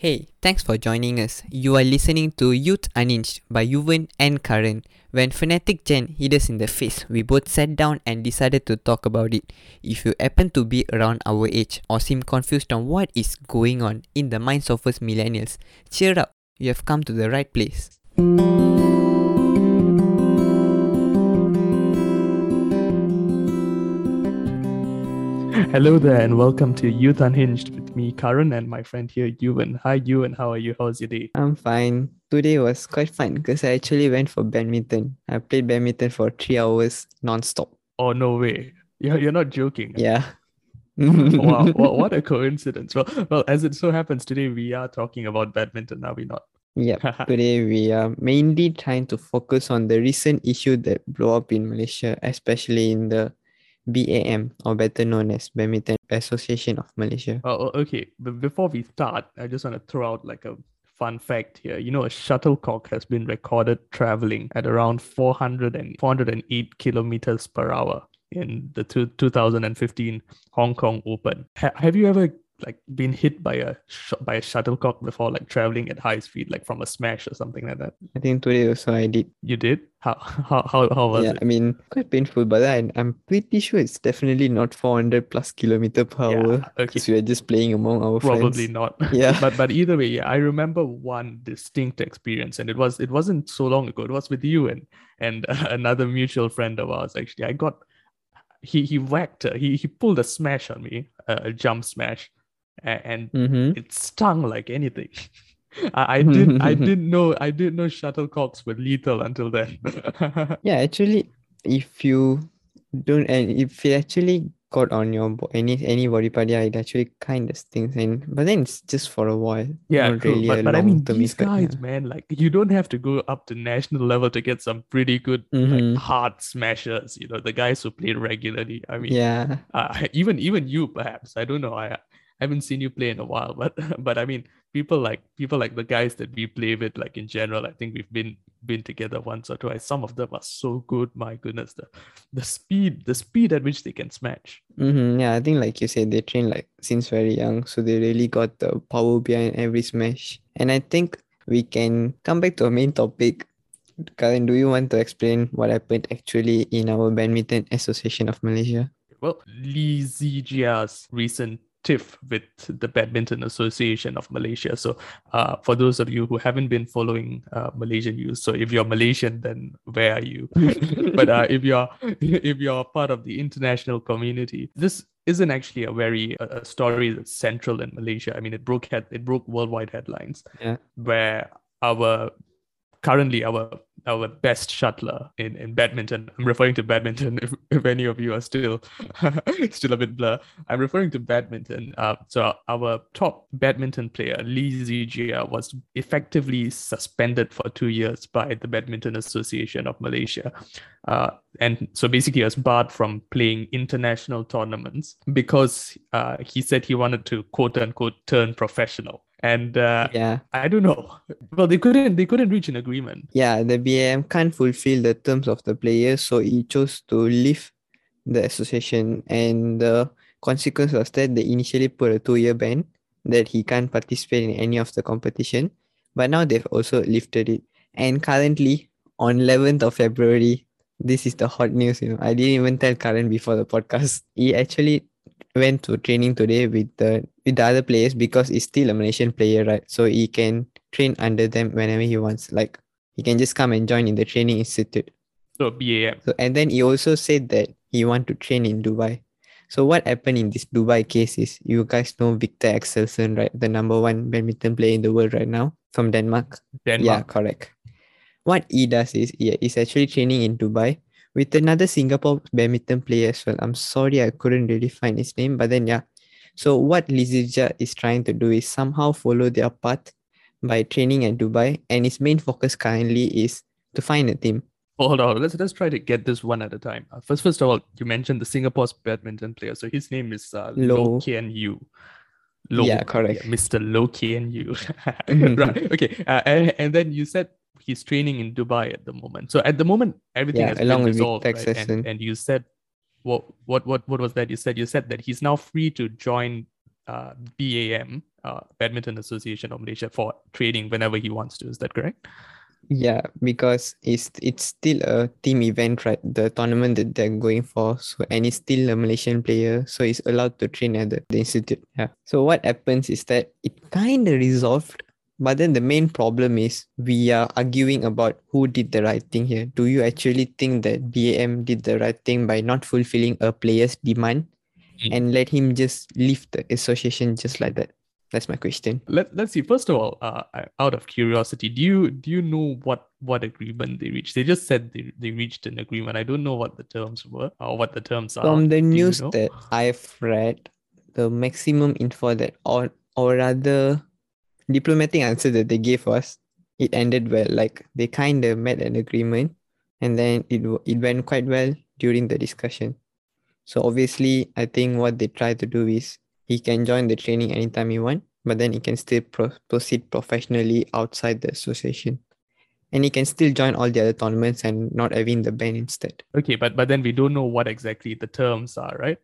Hey, thanks for joining us. You are listening to Youth Unhinged by Yuvan and Karan. When Fanatic Gen hit us in the face, we both sat down and decided to talk about it. If you happen to be around our age or seem confused on what is going on in the minds of us millennials, cheer up, you have come to the right place. Hello there, and welcome to Youth Unhinged with me, Karan, and my friend here, Yuvaan. Hi, Yuvaan. How are you? How's your day? I'm fine. Today was quite fun because I actually went for badminton. I played badminton for three hours non-stop. Oh, no way. You're, you're not joking. Yeah. wow, what, what a coincidence. Well, well, as it so happens, today we are talking about badminton, are we not? Yeah, Today we are mainly trying to focus on the recent issue that blew up in Malaysia, especially in the BAM, or better known as Badminton Association of Malaysia. Oh, oh, okay. But before we start, I just want to throw out like a fun fact here. You know, a shuttlecock has been recorded traveling at around 400 and 408 kilometers per hour in the two, 2015 Hong Kong Open. Ha- have you ever like been hit by a sh- by a shuttlecock before, like traveling at high speed, like from a smash or something like that? I think today also I did. You did? How how how, how was it? yeah, it? I mean, quite painful, but I, I'm pretty sure it's definitely not 400 plus kilometer per Yeah, hour okay. because we are just playing among our Probably friends. not. Yeah. but but either way, yeah, I remember one distinct experience, and it was it wasn't so long ago. It was with you and and another mutual friend of ours. Actually, I got he he whacked. He he pulled a smash on me, a, a jump smash, and Mm-hmm. it stung like anything. I, I did I didn't know I didn't know shuttlecocks were lethal until then. Yeah, actually, if you don't, and if it actually got on your any any body part, yeah, it actually kind of stings. And but then it's just for a while. Yeah, true. really But, but I mean, these effect, guys, yeah. man, like you don't have to go up to national level to get some pretty good, Mhm. like hard smashers. You know, the guys who play regularly. I mean, Yeah, uh, even even you, perhaps. I don't know. I, I haven't seen you play in a while, but but I mean, people like people like the guys that we play with, like in general. I think we've been been together once or twice. Some of them are so good. My goodness, the the speed, the speed at which they can smash. mm-hmm. yeah. I think like you said, they train like since very young, so they really got the power behind every smash. And I think we can come back to our main topic. Karan, do you want to explain what happened actually in our Badminton Association of Malaysia? Well, Lee Zii Jia's recent tiff with the Badminton Association of Malaysia. So, uh, for those of you who haven't been following uh, Malaysian news, so if you're Malaysian, then where are you? but uh, if you're if you're part of the international community, this isn't actually a very a, a story that's central in Malaysia. I mean, it broke head it broke worldwide headlines. Yeah. Where our currently our our best shuttler in, in badminton. I'm referring to badminton if, if any of you are still still a bit blur. I'm referring to badminton. Uh, so our top badminton player, Lee Zii Jia, was effectively suspended for two years by the Badminton Association of Malaysia. Uh, and so basically he was barred from playing international tournaments because uh, he said he wanted to quote unquote turn professional. And uh, Yeah. I don't know. Well, they couldn't they couldn't reach an agreement. Yeah, the BAM can't fulfill the terms of the players so he chose to leave the association. And the consequence was that they initially put a two-year ban that he can't participate in any of the competition. But now they've also lifted it. And currently, on 11th of February, this is the hot news. You know, I didn't even tell Karan before the podcast. He actually went to training today with the with the other players because he's still a Malaysian player, right? So he can train under them whenever he wants. Like he can just come and join in the training institute. So BAM. So and then he also said that he want to train in Dubai. So what happened in this Dubai case is you guys know Viktor Axelsen, right? The number one badminton player in the world right now from Denmark. Denmark. Yeah, correct. What he does is yeah, he's actually training in Dubai with another Singapore badminton player as well. I'm sorry I couldn't really find his name, but then yeah. So what Lee Zii Jia is trying to do is somehow follow their path by training at Dubai, and his main focus currently is to find a team. Hold on. Let's let's try to get this one at a time. Uh, first, first of all, you mentioned the Singapore's badminton player. So his name is uh. Loh Kean Yew. Loh, Yeah, correct. Mr. Loh Kean Yew. Right. Okay. Uh, and, and then you said he's training in Dubai at the moment. So at the moment, everything Yeah, has been resolved, right? And, and you said what what what what was that? You said you said that he's now free to join uh, BAM uh, Badminton Association of Malaysia for training whenever he wants to. Is that correct? Yeah, because it's it's still a team event, right? The tournament that they're going for. So and he's still a Malaysian player, so he's allowed to train at the, the institute. Yeah. So what happens is that it kind of resolved, but then the main problem is we are arguing about who did the right thing here. Do you actually think that BAM did the right thing by not fulfilling a player's demand Mm. and let him just leave the association just like that? That's my question. Let Let's see. First of all, uh, out of curiosity, do you do you know what what agreement they reached? They just said they, they reached an agreement. I don't know what the terms were or what the terms are. From the Do you news know? that I've read, the maximum info that, or or rather, diplomatic answer that they gave us, it ended well. Like they kind of met an agreement, and then it it went quite well during the discussion. So obviously, I think what they try to do is he can join the training anytime he want, but then he can still pro- proceed professionally outside the association. And he can still join all the other tournaments and not having the ban instead. Okay, but but then we don't know what exactly the terms are, right?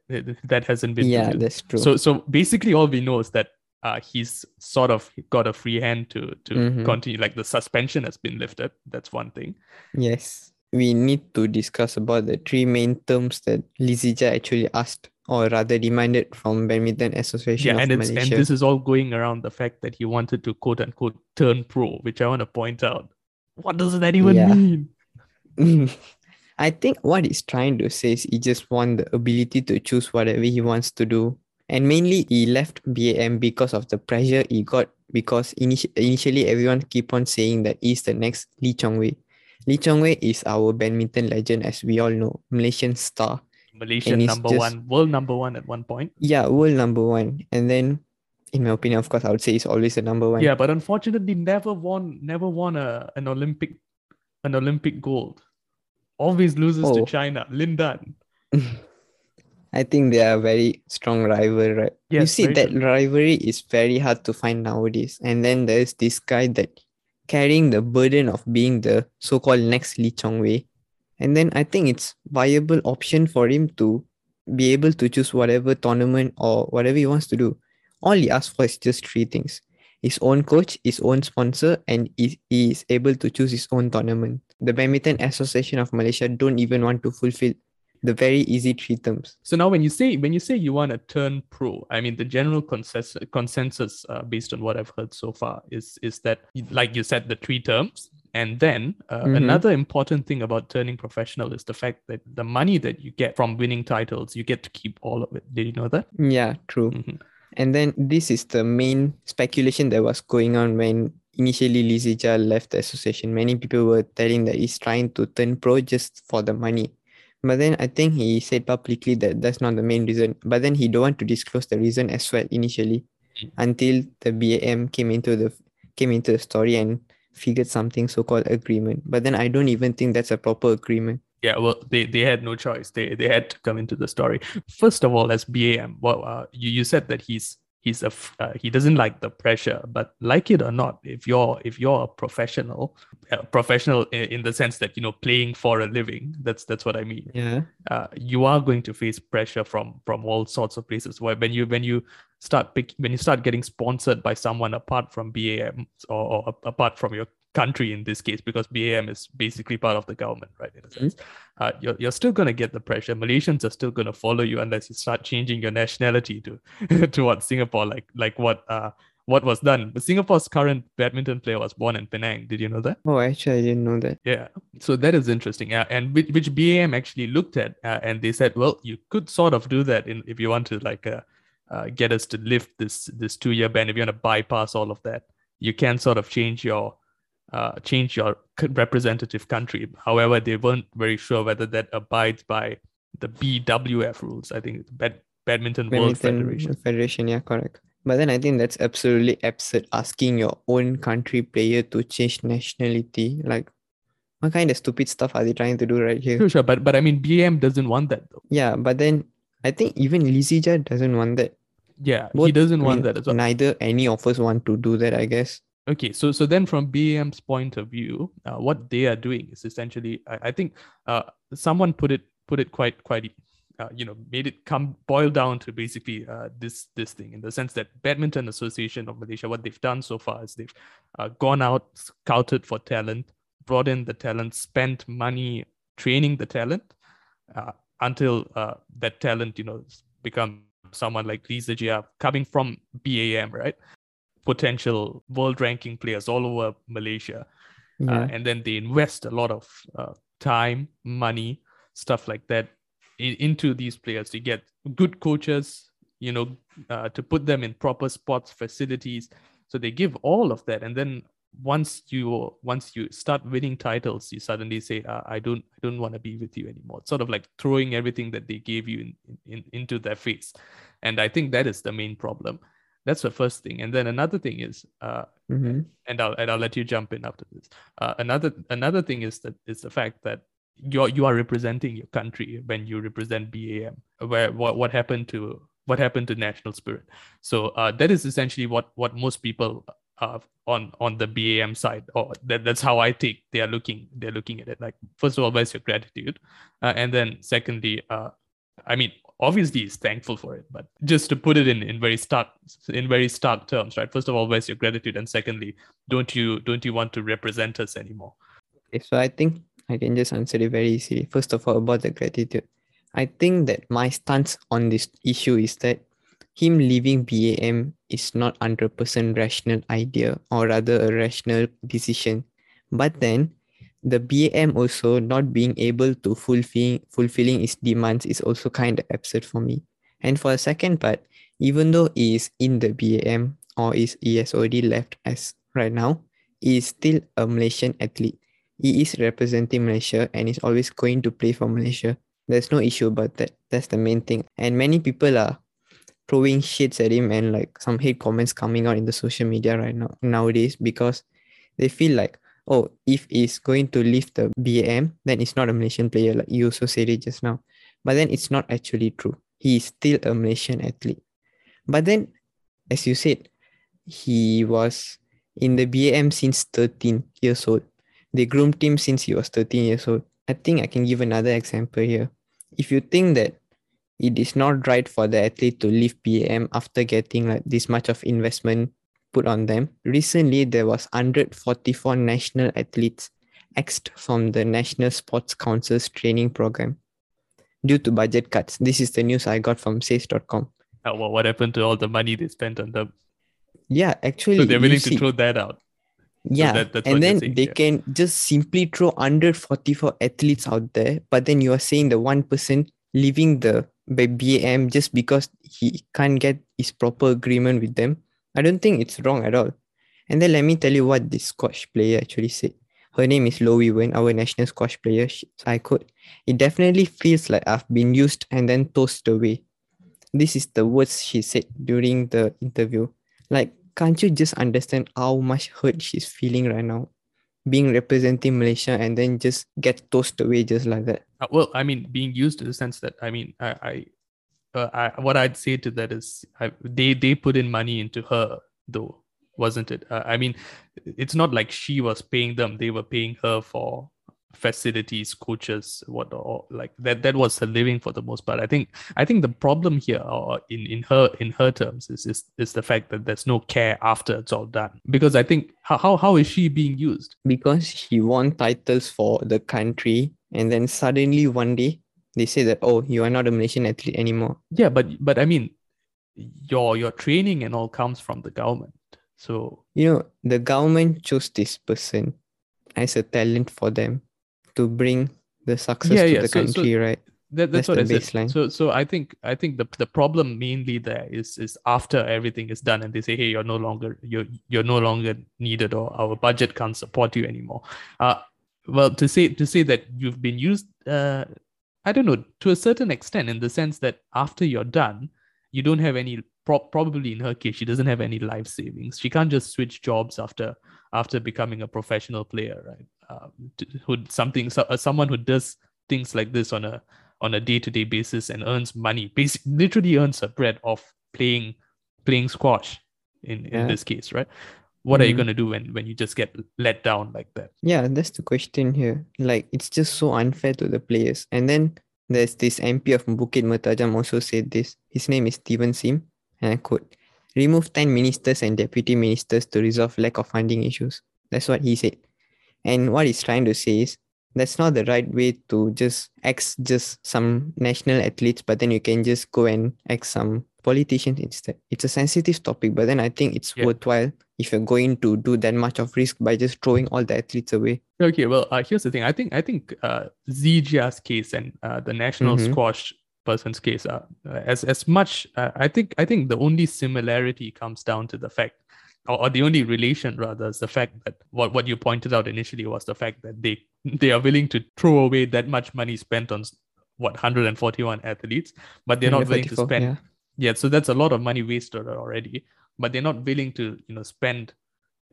That hasn't been Yeah, revealed. that's true. So so basically, all we know is that uh, he's sort of got a free hand to to Mhm. continue. Like the suspension has been lifted. That's one thing. Yes, we need to discuss about the three main terms that Lee Zii Jia actually asked, or rather demanded from Badminton Association Yeah, of and it's Malaysia. and this is all going around the fact that he wanted to quote unquote turn pro, which I want to point out. What does that even Yeah. mean? I think what he's trying to say is he just want the ability to choose whatever he wants to do. And mainly he left BAM because of the pressure he got because initi- initially everyone keep on saying that he's the next Lee Chong Wei. Lee Chong Wei is our badminton legend as we all know, Malaysian star. Malaysian number just- one, world number one at one point. Yeah, world number one. And then in my opinion, of course, I would say he's always the number one. Yeah, but unfortunately, never won, never won a an Olympic, an Olympic gold. Always loses to Oh. China. Lin Dan. I think they are very strong rival, right? you see, that true. rivalry is very hard to find nowadays. And then there's this guy that carrying the burden of being the so-called next Lee Chong Wei. And then I think it's viable option for him to be able to choose whatever tournament or whatever he wants to do. All he asks for is just three things. His own coach, his own sponsor, and he, he is able to choose his own tournament. The Badminton Association of Malaysia don't even want to fulfill the very easy three terms. So now, when you say when you say you want to turn pro, I mean the general consensus consensus uh, based on what I've heard so far is is that like you said the three terms, and then uh, Mhm. another important thing about turning professional is the fact that the money that you get from winning titles, you get to keep all of it. Did you know that? Yeah, true. Mhm. And then this is the main speculation that was going on when initially Lee Zii Jia left the association. Many people were telling that he's trying to turn pro just for the money. But then I think he said publicly that that's not the main reason. But then he don't want to disclose the reason as well initially until the BAM came into the came into the story and figured something so-called agreement. But then I don't even think that's a proper agreement. Yeah, well, they, they had no choice. They they had to come into the story. First of all, as BAM, well, uh, you, you said that he's he's a uh, he doesn't like the pressure, but like it or not, if you're if you're a professional, uh, professional in, in the sense that you know playing for a living, that's that's what I mean. Yeah. Uh, you are going to face pressure from from all sorts of places. Where when you when you start pick, when you start getting sponsored by someone apart from BAM or, or apart from your country in this case, because BAM is basically part of the government, right? In a sense, uh, you're, you're still going to get the pressure. Malaysians are still going to follow you unless you start changing your nationality to to what Singapore, like like what uh what was done. But Singapore's current badminton player was born in Penang. Did you know that? Oh, actually, I didn't know that. Yeah, so that is interesting. Uh, and which, which BAM actually looked at, uh, and they said, well, you could sort of do that in if you want to like uh, uh, get us to lift this this two year ban. If you want to bypass all of that, you can sort of change your uh, change your representative country. However, they weren't very sure whether that abides by the BWF rules. I think Bad, Badminton, World Federation. Federation, yeah, correct. But then I think that's absolutely absurd asking your own country player to change nationality. Like, what kind of stupid stuff are they trying to do right here? Sure, sure, but but I mean, BAM doesn't want that though. Yeah, but then I think even Lee Zii Jia doesn't want that. Yeah, he doesn't I want mean, that as well. Neither any of us want to do that, I guess. Okay, so so then from BAM's point of view, uh, what they are doing is essentially, I, I think, uh, someone put it put it quite quite uh, you know made it come boil down to basically uh, this this thing in the sense that badminton association of malaysia what they've done so far is they've uh, gone out scouted for talent brought in the talent spent money training the talent uh, until that talent you know become someone like Lee Zii Jia coming from BAM right potential world ranking players all over malaysia uh, and then they invest a lot of time money stuff like that in, into these players to get good coaches, you know, uh, to put them in proper sports facilities. So they give all of that, and then once you once you start winning titles, you suddenly say, uh, "I don't, I don't want to be with you anymore." It's sort of like throwing everything that they gave you in, in, into their face, and I think that is the main problem. That's the first thing, and then another thing is, uh, mm-hmm. and I'll and I'll let you jump in after this. Uh, another another thing is that is the fact that you're you are representing your country when you represent BAM. Where what what happened to what happened to national spirit? So uh, that is essentially what what most people uh, on on the BAM side, or that, that's how I take they are looking they're looking at it. Like first of all, where's your gratitude, uh, and then secondly, uh, I mean obviously he's thankful for it but just to put it in in very stark in very stark terms right first of all where's your gratitude and secondly don't you don't you want to represent us anymore okay so i think I can just answer it very easily. First of all, about the gratitude. I think that my stance on this issue is that him leaving BAM is not 100% rational idea or rather a rational decision. But then the BAM also not being able to fulfill fulfilling its demands is also kind of absurd for me. And for the second part, even though he is in the BAM or is he has already left as right now, he is still a Malaysian athlete he is representing Malaysia and is always going to play for Malaysia. There's no issue about that. That's the main thing. And many people are throwing shits at him and like some hate comments coming out in the social media right now nowadays because they feel like, oh, if he's going to leave the BAM, then it's not a Malaysian player, like you also said it just now. But then it's not actually true. He is still a Malaysian athlete. But then, as you said, he was in the BAM since 13 years old. They groomed him since he was 13 years old. I think I can give another example here. If you think that it is not right for the athlete to leave BAM after getting like this much of investment put on them, recently there was 144 national athletes axed from the National Sports Council's training program due to budget cuts. This is the news I got from says.com. Oh, well, what happened to all the money they spent on them? Yeah, actually. So they're willing to throw that out yeah so that, and then they can just simply throw 144 athletes out there but then you are saying the one person leaving the bam just because he can't get his proper agreement with them i don't think it's wrong at all and then let me tell you what this squash player actually said her name is Low Wee Wern, our national squash player. She, I quote, It definitely feels like I've been used and then tossed away. This is the words she said during the interview. Like, can't you just understand how much hurt she's feeling right now? Being representing Malaysia and then just get tossed away just like that. Uh, well, I mean, being used in the sense that I mean, I, I, uh, I what I'd say to that is, I, they they put in money into her though, wasn't it? Uh, I mean, it's not like she was paying them; they were paying her for facilities, coaches, what or like that. That was her living for the most part. I think. I think the problem here, or in in her in her terms, is is is the fact that there's no care after it's all done. Because I think how how, how is she being used? Because she won titles for the country, and then suddenly one day they say that oh you are not a Malaysian athlete anymore. Yeah, but but I mean, your your training and all comes from the government. So you know the government chose this person as a talent for them to bring the success yeah, to yeah. the so, country, so right? That, that's, that's, what I baseline. said. So, so I think I think the the problem mainly there is is after everything is done and they say, hey, you're no longer you're you're no longer needed or our budget can't support you anymore. Uh, well, to say to say that you've been used, uh, I don't know, to a certain extent, in the sense that after you're done, you don't have any. Pro- probably in her case, she doesn't have any life savings. She can't just switch jobs after after becoming a professional player, right? uh, who something so, uh, someone who does things like this on a on a day-to-day basis and earns money basically literally earns a bread of playing playing squash in, yeah. in this case right what mm. are you mm-hmm. going to do when when you just get let down like that yeah that's the question here like it's just so unfair to the players and then There's this MP of Bukit Mertajam also said this. His name is Steven Sim, and I quote, remove 10 ministers and deputy ministers to resolve lack of funding issues. That's what he said. And what he's trying to say is that's not the right way to just ex just some national athletes, but then you can just go and ex some politicians instead. It's a sensitive topic, but then I think it's Yeah. worthwhile if you're going to do that much of risk by just throwing all the athletes away. Okay, well, uh, here's the thing. I think I think uh, Zii Jia's case and uh, the national Mhm. squash person's case are uh, as as much. Uh, I think I think the only similarity comes down to the fact, or, or the only relation rather, is the fact that what what you pointed out initially was the fact that they they are willing to throw away that much money spent on what 141 athletes, but they're not willing to spend yeah. Yeah so that's a lot of money wasted already but they're not willing to you know spend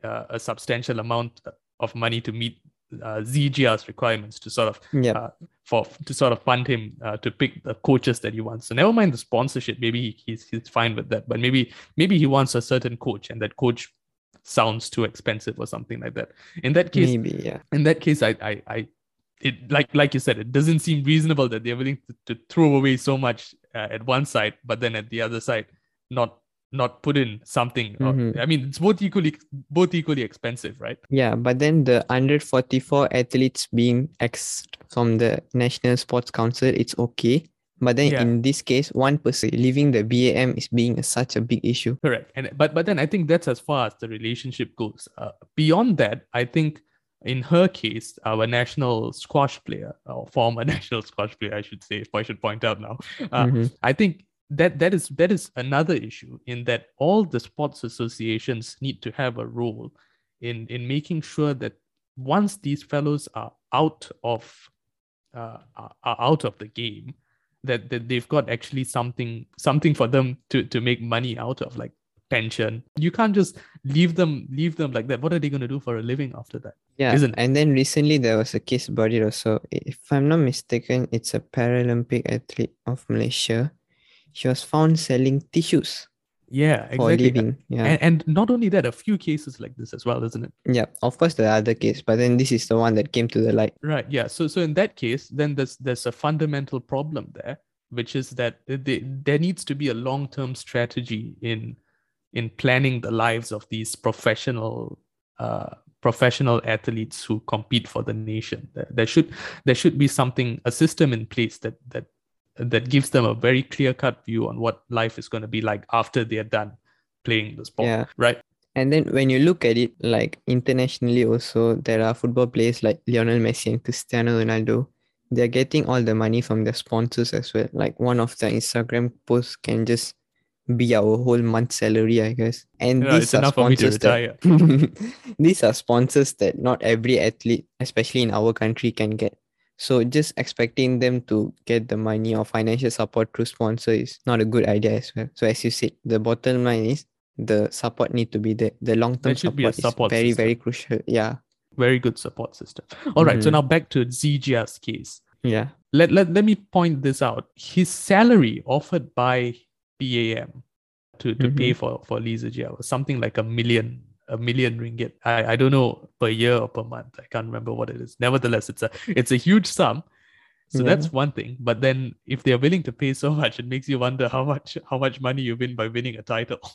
uh, a substantial amount of money to meet uh, Zii Jia's requirements to sort of Yeah. uh, for to sort of fund him uh, to pick the coaches that he wants. So never mind the sponsorship. Maybe he, he's he's fine with that. But maybe maybe he wants a certain coach, and that coach sounds too expensive or something like that. In that case, Maybe, yeah. in that case, I I, I it like like you said, it doesn't seem reasonable that they're willing to, to throw away so much uh, at one side, but then at the other side, not not put in something. or- Mhm. I mean, it's both equally both equally expensive, right? Yeah, but then the 144 athletes being ex from the National Sports Council, it's okay. But then Yeah. in this case, one person leaving the BAM is being a, such a big issue. Correct. And but but then I think that's as far as the relationship goes. Uh, beyond that, I think in her case, our national squash player, or former national squash player, I should say, if I should point out now, uh, Mhm. I think that that is that is another issue in that all the sports associations need to have a role in in making sure that once these fellows are out of uh, are out of the game that, that they've got actually something something for them to to make money out of like pension you can't just leave them leave them like that what are they going to do for a living after that Yeah, Isn't and then recently there was a case about it also. If I'm not mistaken, it's a Paralympic athlete of Malaysia. She was found selling tissues yeah for exactly living. Yeah, and, and not only that a few cases like this as well isn't it yeah. Of course, the other case, but then this is the one that came to the light. Right. Yeah. So so in that case, then there's there's a fundamental problem there, which is that they, there needs to be a long term strategy in in planning the lives of these professional uh, professional athletes who compete for the nation. There, should there should be something a system in place that that that gives them a very clear cut view on what life is going to be like after they're done playing the sport. Yeah. Right. And then when you look at it, like internationally also, there are football players like Lionel Messi and Cristiano Ronaldo. They're getting all the money from their sponsors as well. Like one of the Instagram posts can just be our whole month's salary, I guess. And Yeah, these are enough for me to sponsors that these are sponsors that not every athlete, especially in our country, can get. So just expecting them to get the money or financial support through sponsor is not a good idea as well. So as you said, the bottom line is the support need to be there. The long term There should be a support, support is very, system. very crucial. Yeah. Very good support system. All right. So Mhm. now back to Zii Jia's case. Yeah. let, let, let me point this out. His salary offered by BAM to, to pay for, for Zii Jia was something like a million a million ringgit. I, I don't know per year or per month. I can't remember what it is. Nevertheless, it's a it's a huge sum. So Yeah. that's one thing. But then if they're willing to pay so much, it makes you wonder how much how much money you win by winning a title.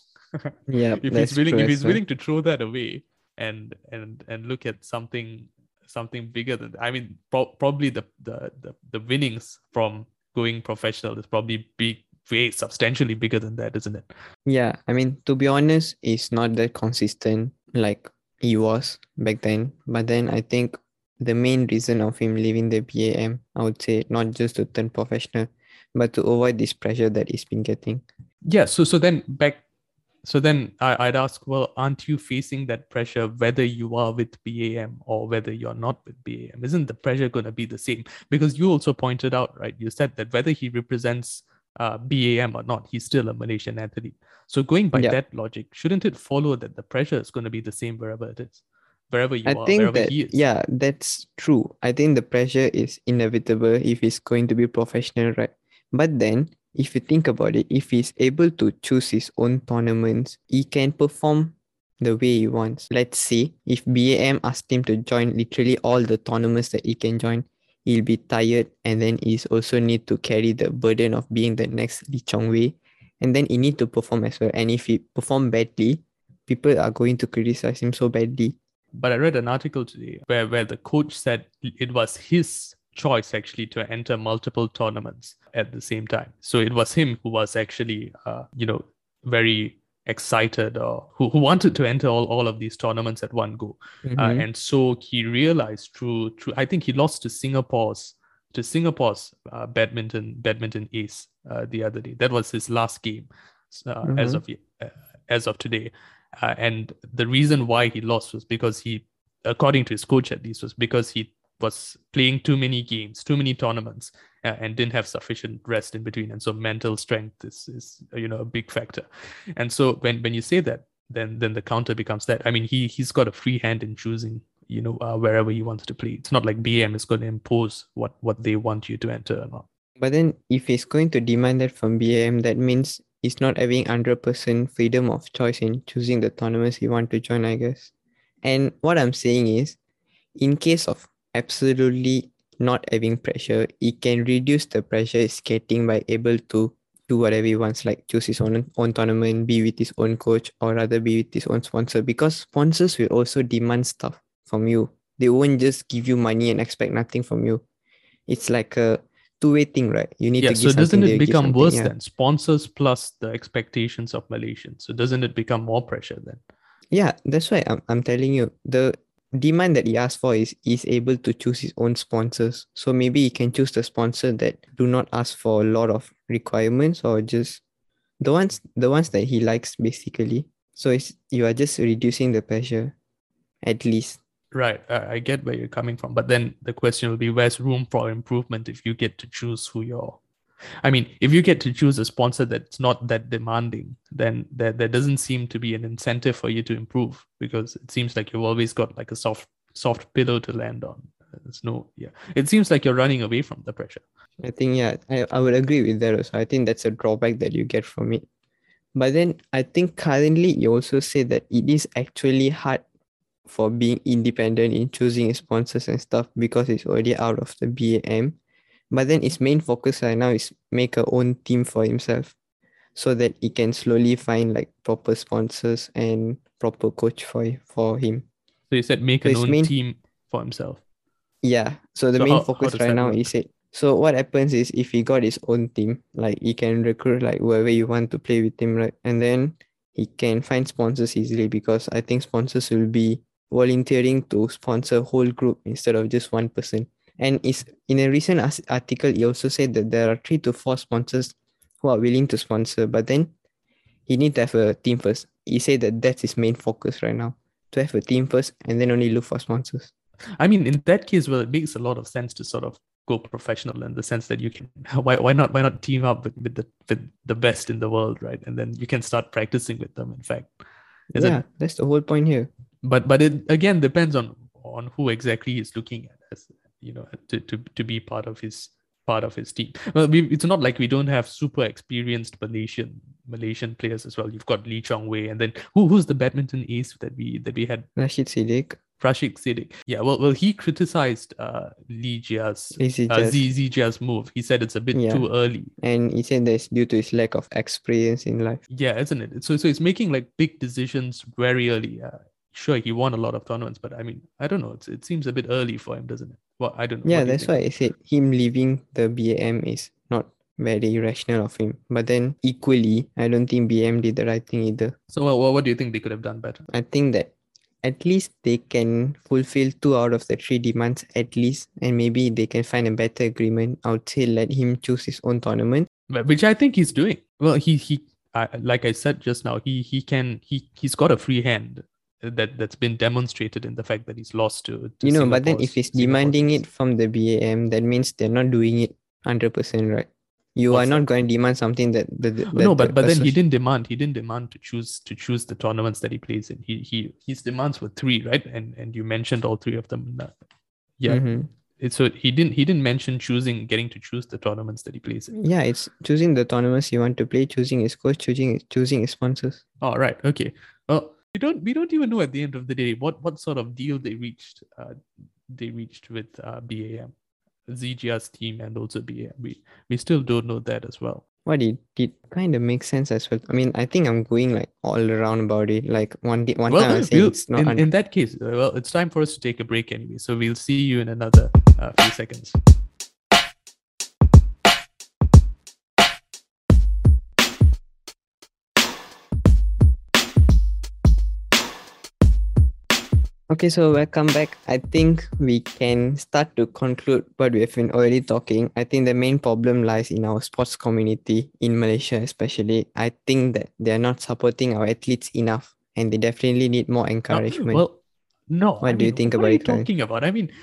Yeah. if he's willing true if he's willing to throw that away and and and look at something something bigger than i mean pro- probably the, the the the winnings from going professional is probably big way substantially bigger than that isn't it Yeah, I mean, to be honest, it's not that consistent like he was back then. But then I think the main reason of him leaving the BAM, I would say, not just to turn professional, but to avoid this pressure that he's been getting. yeah so so then back so then I, i'd ask well aren't you facing that pressure whether you are with bam or whether you're not with bam isn't the pressure going to be the same because you also pointed out right you said that whether he represents uh, bam or not he's still a malaysian athlete so going by Yeah. that logic shouldn't it follow that the pressure is going to be the same wherever it is wherever you I are think wherever that, he is yeah, that's true. I think the pressure is inevitable if he's going to be professional, right? But then, if you think about it, if he's able to choose his own tournaments, he can perform the way he wants. Let's say if BAM asked him to join literally all the tournaments that he can join, he'll be tired and then he's also need to carry the burden of being the next Lee Chong Wei. And then he need to perform as well. And if he perform badly, people are going to criticize him so badly. But I read an article today where, where the coach said it was his choice actually to enter multiple tournaments at the same time. So it was him who was actually, uh, you know, very excited or who, who wanted to enter all, all of these tournaments at one go. Mm-hmm. Uh, and so he realized through, through, I think he lost to Singapore's to Singapore's uh, badminton badminton ace uh, the other day. That was his last game mm-hmm. as of uh, as of today. Uh, and the reason why he lost was because he, according to his coach at least, was because he was playing too many games, too many tournaments, uh, and didn't have sufficient rest in between. And so mental strength is, is you know a big factor. And so when when you say that, then then the counter becomes that. I mean, he he's got a free hand in choosing you know uh, wherever he wants to play. It's not like BAM is going to impose what what they want you to enter or not. But then if he's going to demand that from BAM, that means he's not having 100% freedom of choice in choosing the tournaments he want to join, I guess. And what I'm saying is, in case of absolutely not having pressure, he can reduce the pressure skating by able to do whatever he wants, like choose his own own tournament, be with his own coach, or rather be with his own sponsor. Because sponsors will also demand stuff from you. They won't just give you money and expect nothing from you. It's like a two-way thing, right? You need yeah, to so doesn't it become worse yeah. then? Sponsors plus the expectations of Malaysians. So doesn't it become more pressure then? Yeah, that's why I'm, I'm telling you. The demand that he asked for is he's able to choose his own sponsors. So maybe he can choose the sponsor that do not ask for a lot of requirements or just the ones the ones that he likes basically. So it's you are just reducing the pressure at least. Right. I get where you're coming from. But then the question will be where's room for improvement if you get to choose who you're I mean, if you get to choose a sponsor that's not that demanding, then there, there doesn't seem to be an incentive for you to improve because it seems like you've always got like a soft soft pillow to land on. There's no yeah. It seems like you're running away from the pressure. I think yeah, I, I would agree with that also. I think that's a drawback that you get from it. But then I think currently you also say that it is actually hard for being independent in choosing sponsors and stuff because it's already out of the BAM but then his main focus right now is make a own team for himself so that he can slowly find like proper sponsors and proper coach for for him. So he said make so an own main, team for himself. Yeah. So the so main how, focus how right now is it. So what happens is if he got his own team, like he can recruit like whoever you want to play with him, right? And then he can find sponsors easily because I think sponsors will be volunteering to sponsor whole group instead of just one person. And is in a recent article, he also said that there are three to four sponsors who are willing to sponsor, but then he need to have a team first. He said that that's his main focus right now to have a team first and then only look for sponsors. I mean, in that case, well, it makes a lot of sense to sort of go professional in the sense that you can why why not why not team up with, with the with the best in the world, right? And then you can start practicing with them. In fact, Is yeah, it, that's the whole point here. But but it again depends on on who exactly is looking at as you know to, to, to be part of his part of his team. Well, we, it's not like we don't have super experienced Malaysian Malaysian players as well. You've got Lee Chong Wei, and then who who's the badminton ace that we that we had? Rashid Sidek. Rashid Sidek. Yeah, well, well, he criticized uh, Lee Jia's uh, Zii Jia's move. He said it's a bit yeah. too early, and he said that's due to his lack of experience in life. Yeah, isn't it? So, so he's making like big decisions very early. Uh, sure, he won a lot of tournaments, but I mean, I don't know. It's, it seems a bit early for him, doesn't it? Well, I don't know. Yeah, that's why I said him leaving the BAM is not very rational of him. But then equally, I don't think BAM did the right thing either. So, what, what do you think they could have done better? I think that at least they can fulfill two out of the three demands at least, and maybe they can find a better agreement. I would say let him choose his own tournament, which I think he's doing. Well, he he, uh, like I said just now, he he can he he's got a free hand that that's been demonstrated in the fact that he's lost to, to you know but then if he's demanding it from the bam that means they're not doing it 100% right? You What's are not that? going to demand something that, that, that no but but then he didn't demand he didn't demand to choose to choose the tournaments that he plays in. He he his demands were three right? And and you mentioned all three of them yeah. Mm-hmm. It, so he didn't he didn't mention choosing getting to choose the tournaments that he plays in. Yeah it's choosing the tournaments you want to play choosing his coach choosing choosing his sponsors. All oh, right okay. Well we don't we don't even know at the end of the day what what sort of deal they reached uh, they reached with uh, BAM. Zii Jia's team and also BAM. We we still don't know that as well. What it did kind of makes sense as well. I mean, I think I'm going like all around about it. Like one day, one well, time we'll- it's not. in, in that case, uh, well, it's time for us to take a break anyway. So we'll see you in another uh, few seconds. Okay, so welcome back. I think we can start to conclude what we have been already talking. I think the main problem lies in our sports community in Malaysia, especially. I think that they are not supporting our athletes enough, and they definitely need more encouragement. well, no. What I do you think what about are you it, talking about? I mean,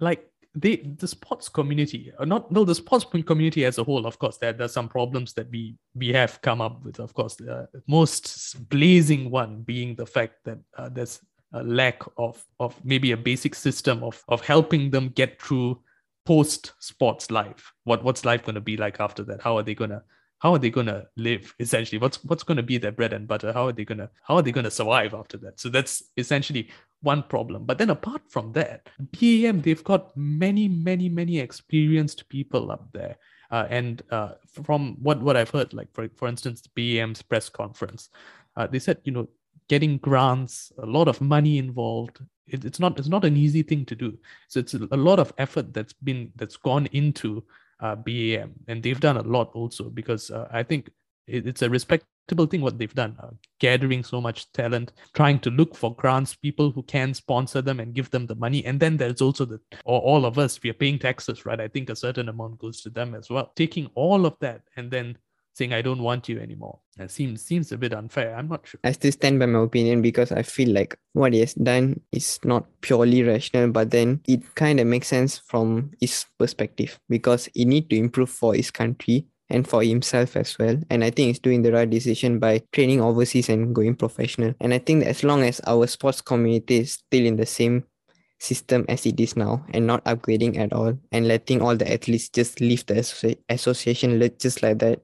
like they the sports community, uh, not no the sports community as a whole. Of course, there there's some problems that we we have come up with. Of course, the most blazing one being the fact that uh, there's a lack of of maybe a basic system of of helping them get through post sports life. What what's life going to be like after that? How are they gonna how are they gonna live essentially? What's what's gonna be their bread and butter? How are they gonna how are they gonna survive after that? So that's essentially one problem. But then apart from that bam they've got many many many experienced people up there. Uh, and uh, from what what i've heard like for, for instance bam's press conference uh, they said you know getting grants a lot of money involved it, it's not it's not an easy thing to do so it's a, lot of effort that's been that's gone into uh, BAM, and they've done a lot also because uh, I think it, it's a respectable thing what they've done, uh, gathering so much talent, trying to look for grants, people who can sponsor them and give them the money, and then there's also the or all of us we are paying taxes, right? I think a certain amount goes to them as well. Taking all of that and then saying I don't want you anymore, that seems seems a bit unfair. I'm not sure. I still stand by my opinion because I feel like what he has done is not purely rational, but then it kind of makes sense from his perspective because he need to improve for his country and for himself as well. And I think he's doing the right decision by training overseas and going professional. And I think as long as our sports community is still in the same system as it is now and not upgrading at all and letting all the athletes just leave the associ- association just like that,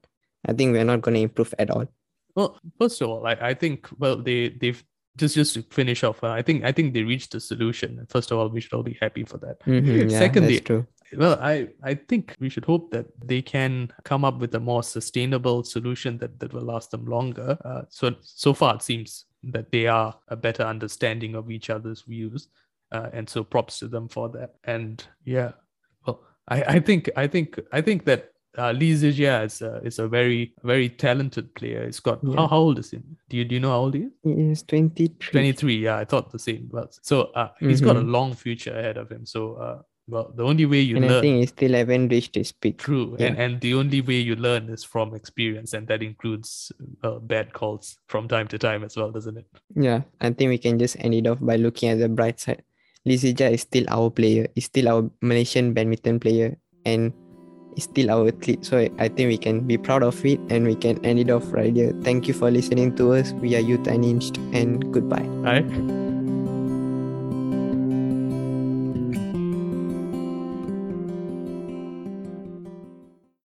I think we're not going to improve at all. Well, first of all, I, I think well they they've just just to finish off. Uh, I think I think they reached a solution. First of all, we should all be happy for that. Mhm, yeah, Secondly, that's true. well i i think we should hope that they can come up with a more sustainable solution that that will last them longer uh, so so far it seems that they are a better understanding of each other's views uh, and so props to them for that and yeah well i i think i think i think that uh, Lee Zii Jia is a, is a very very talented player. He's got Yeah. how, how old is he? Do you do you know how old he is? He is 23. 23 yeah i thought the same well so uh, he's got a Mhm. long future ahead of him so uh, well the only way you and I learn think he still haven't reached his peak. true yeah. and and the only way you learn is from experience and that includes uh, bad calls from time to time as well doesn't it Yeah, I think we can just end it off by looking at the bright side. Lee Zii Jia is still our player, is still our Malaysian badminton player, and is still our athlete. So I- think we can be proud of it and we can end it off right here. Thank you for listening to us. We are Youth Unhinged and goodbye. right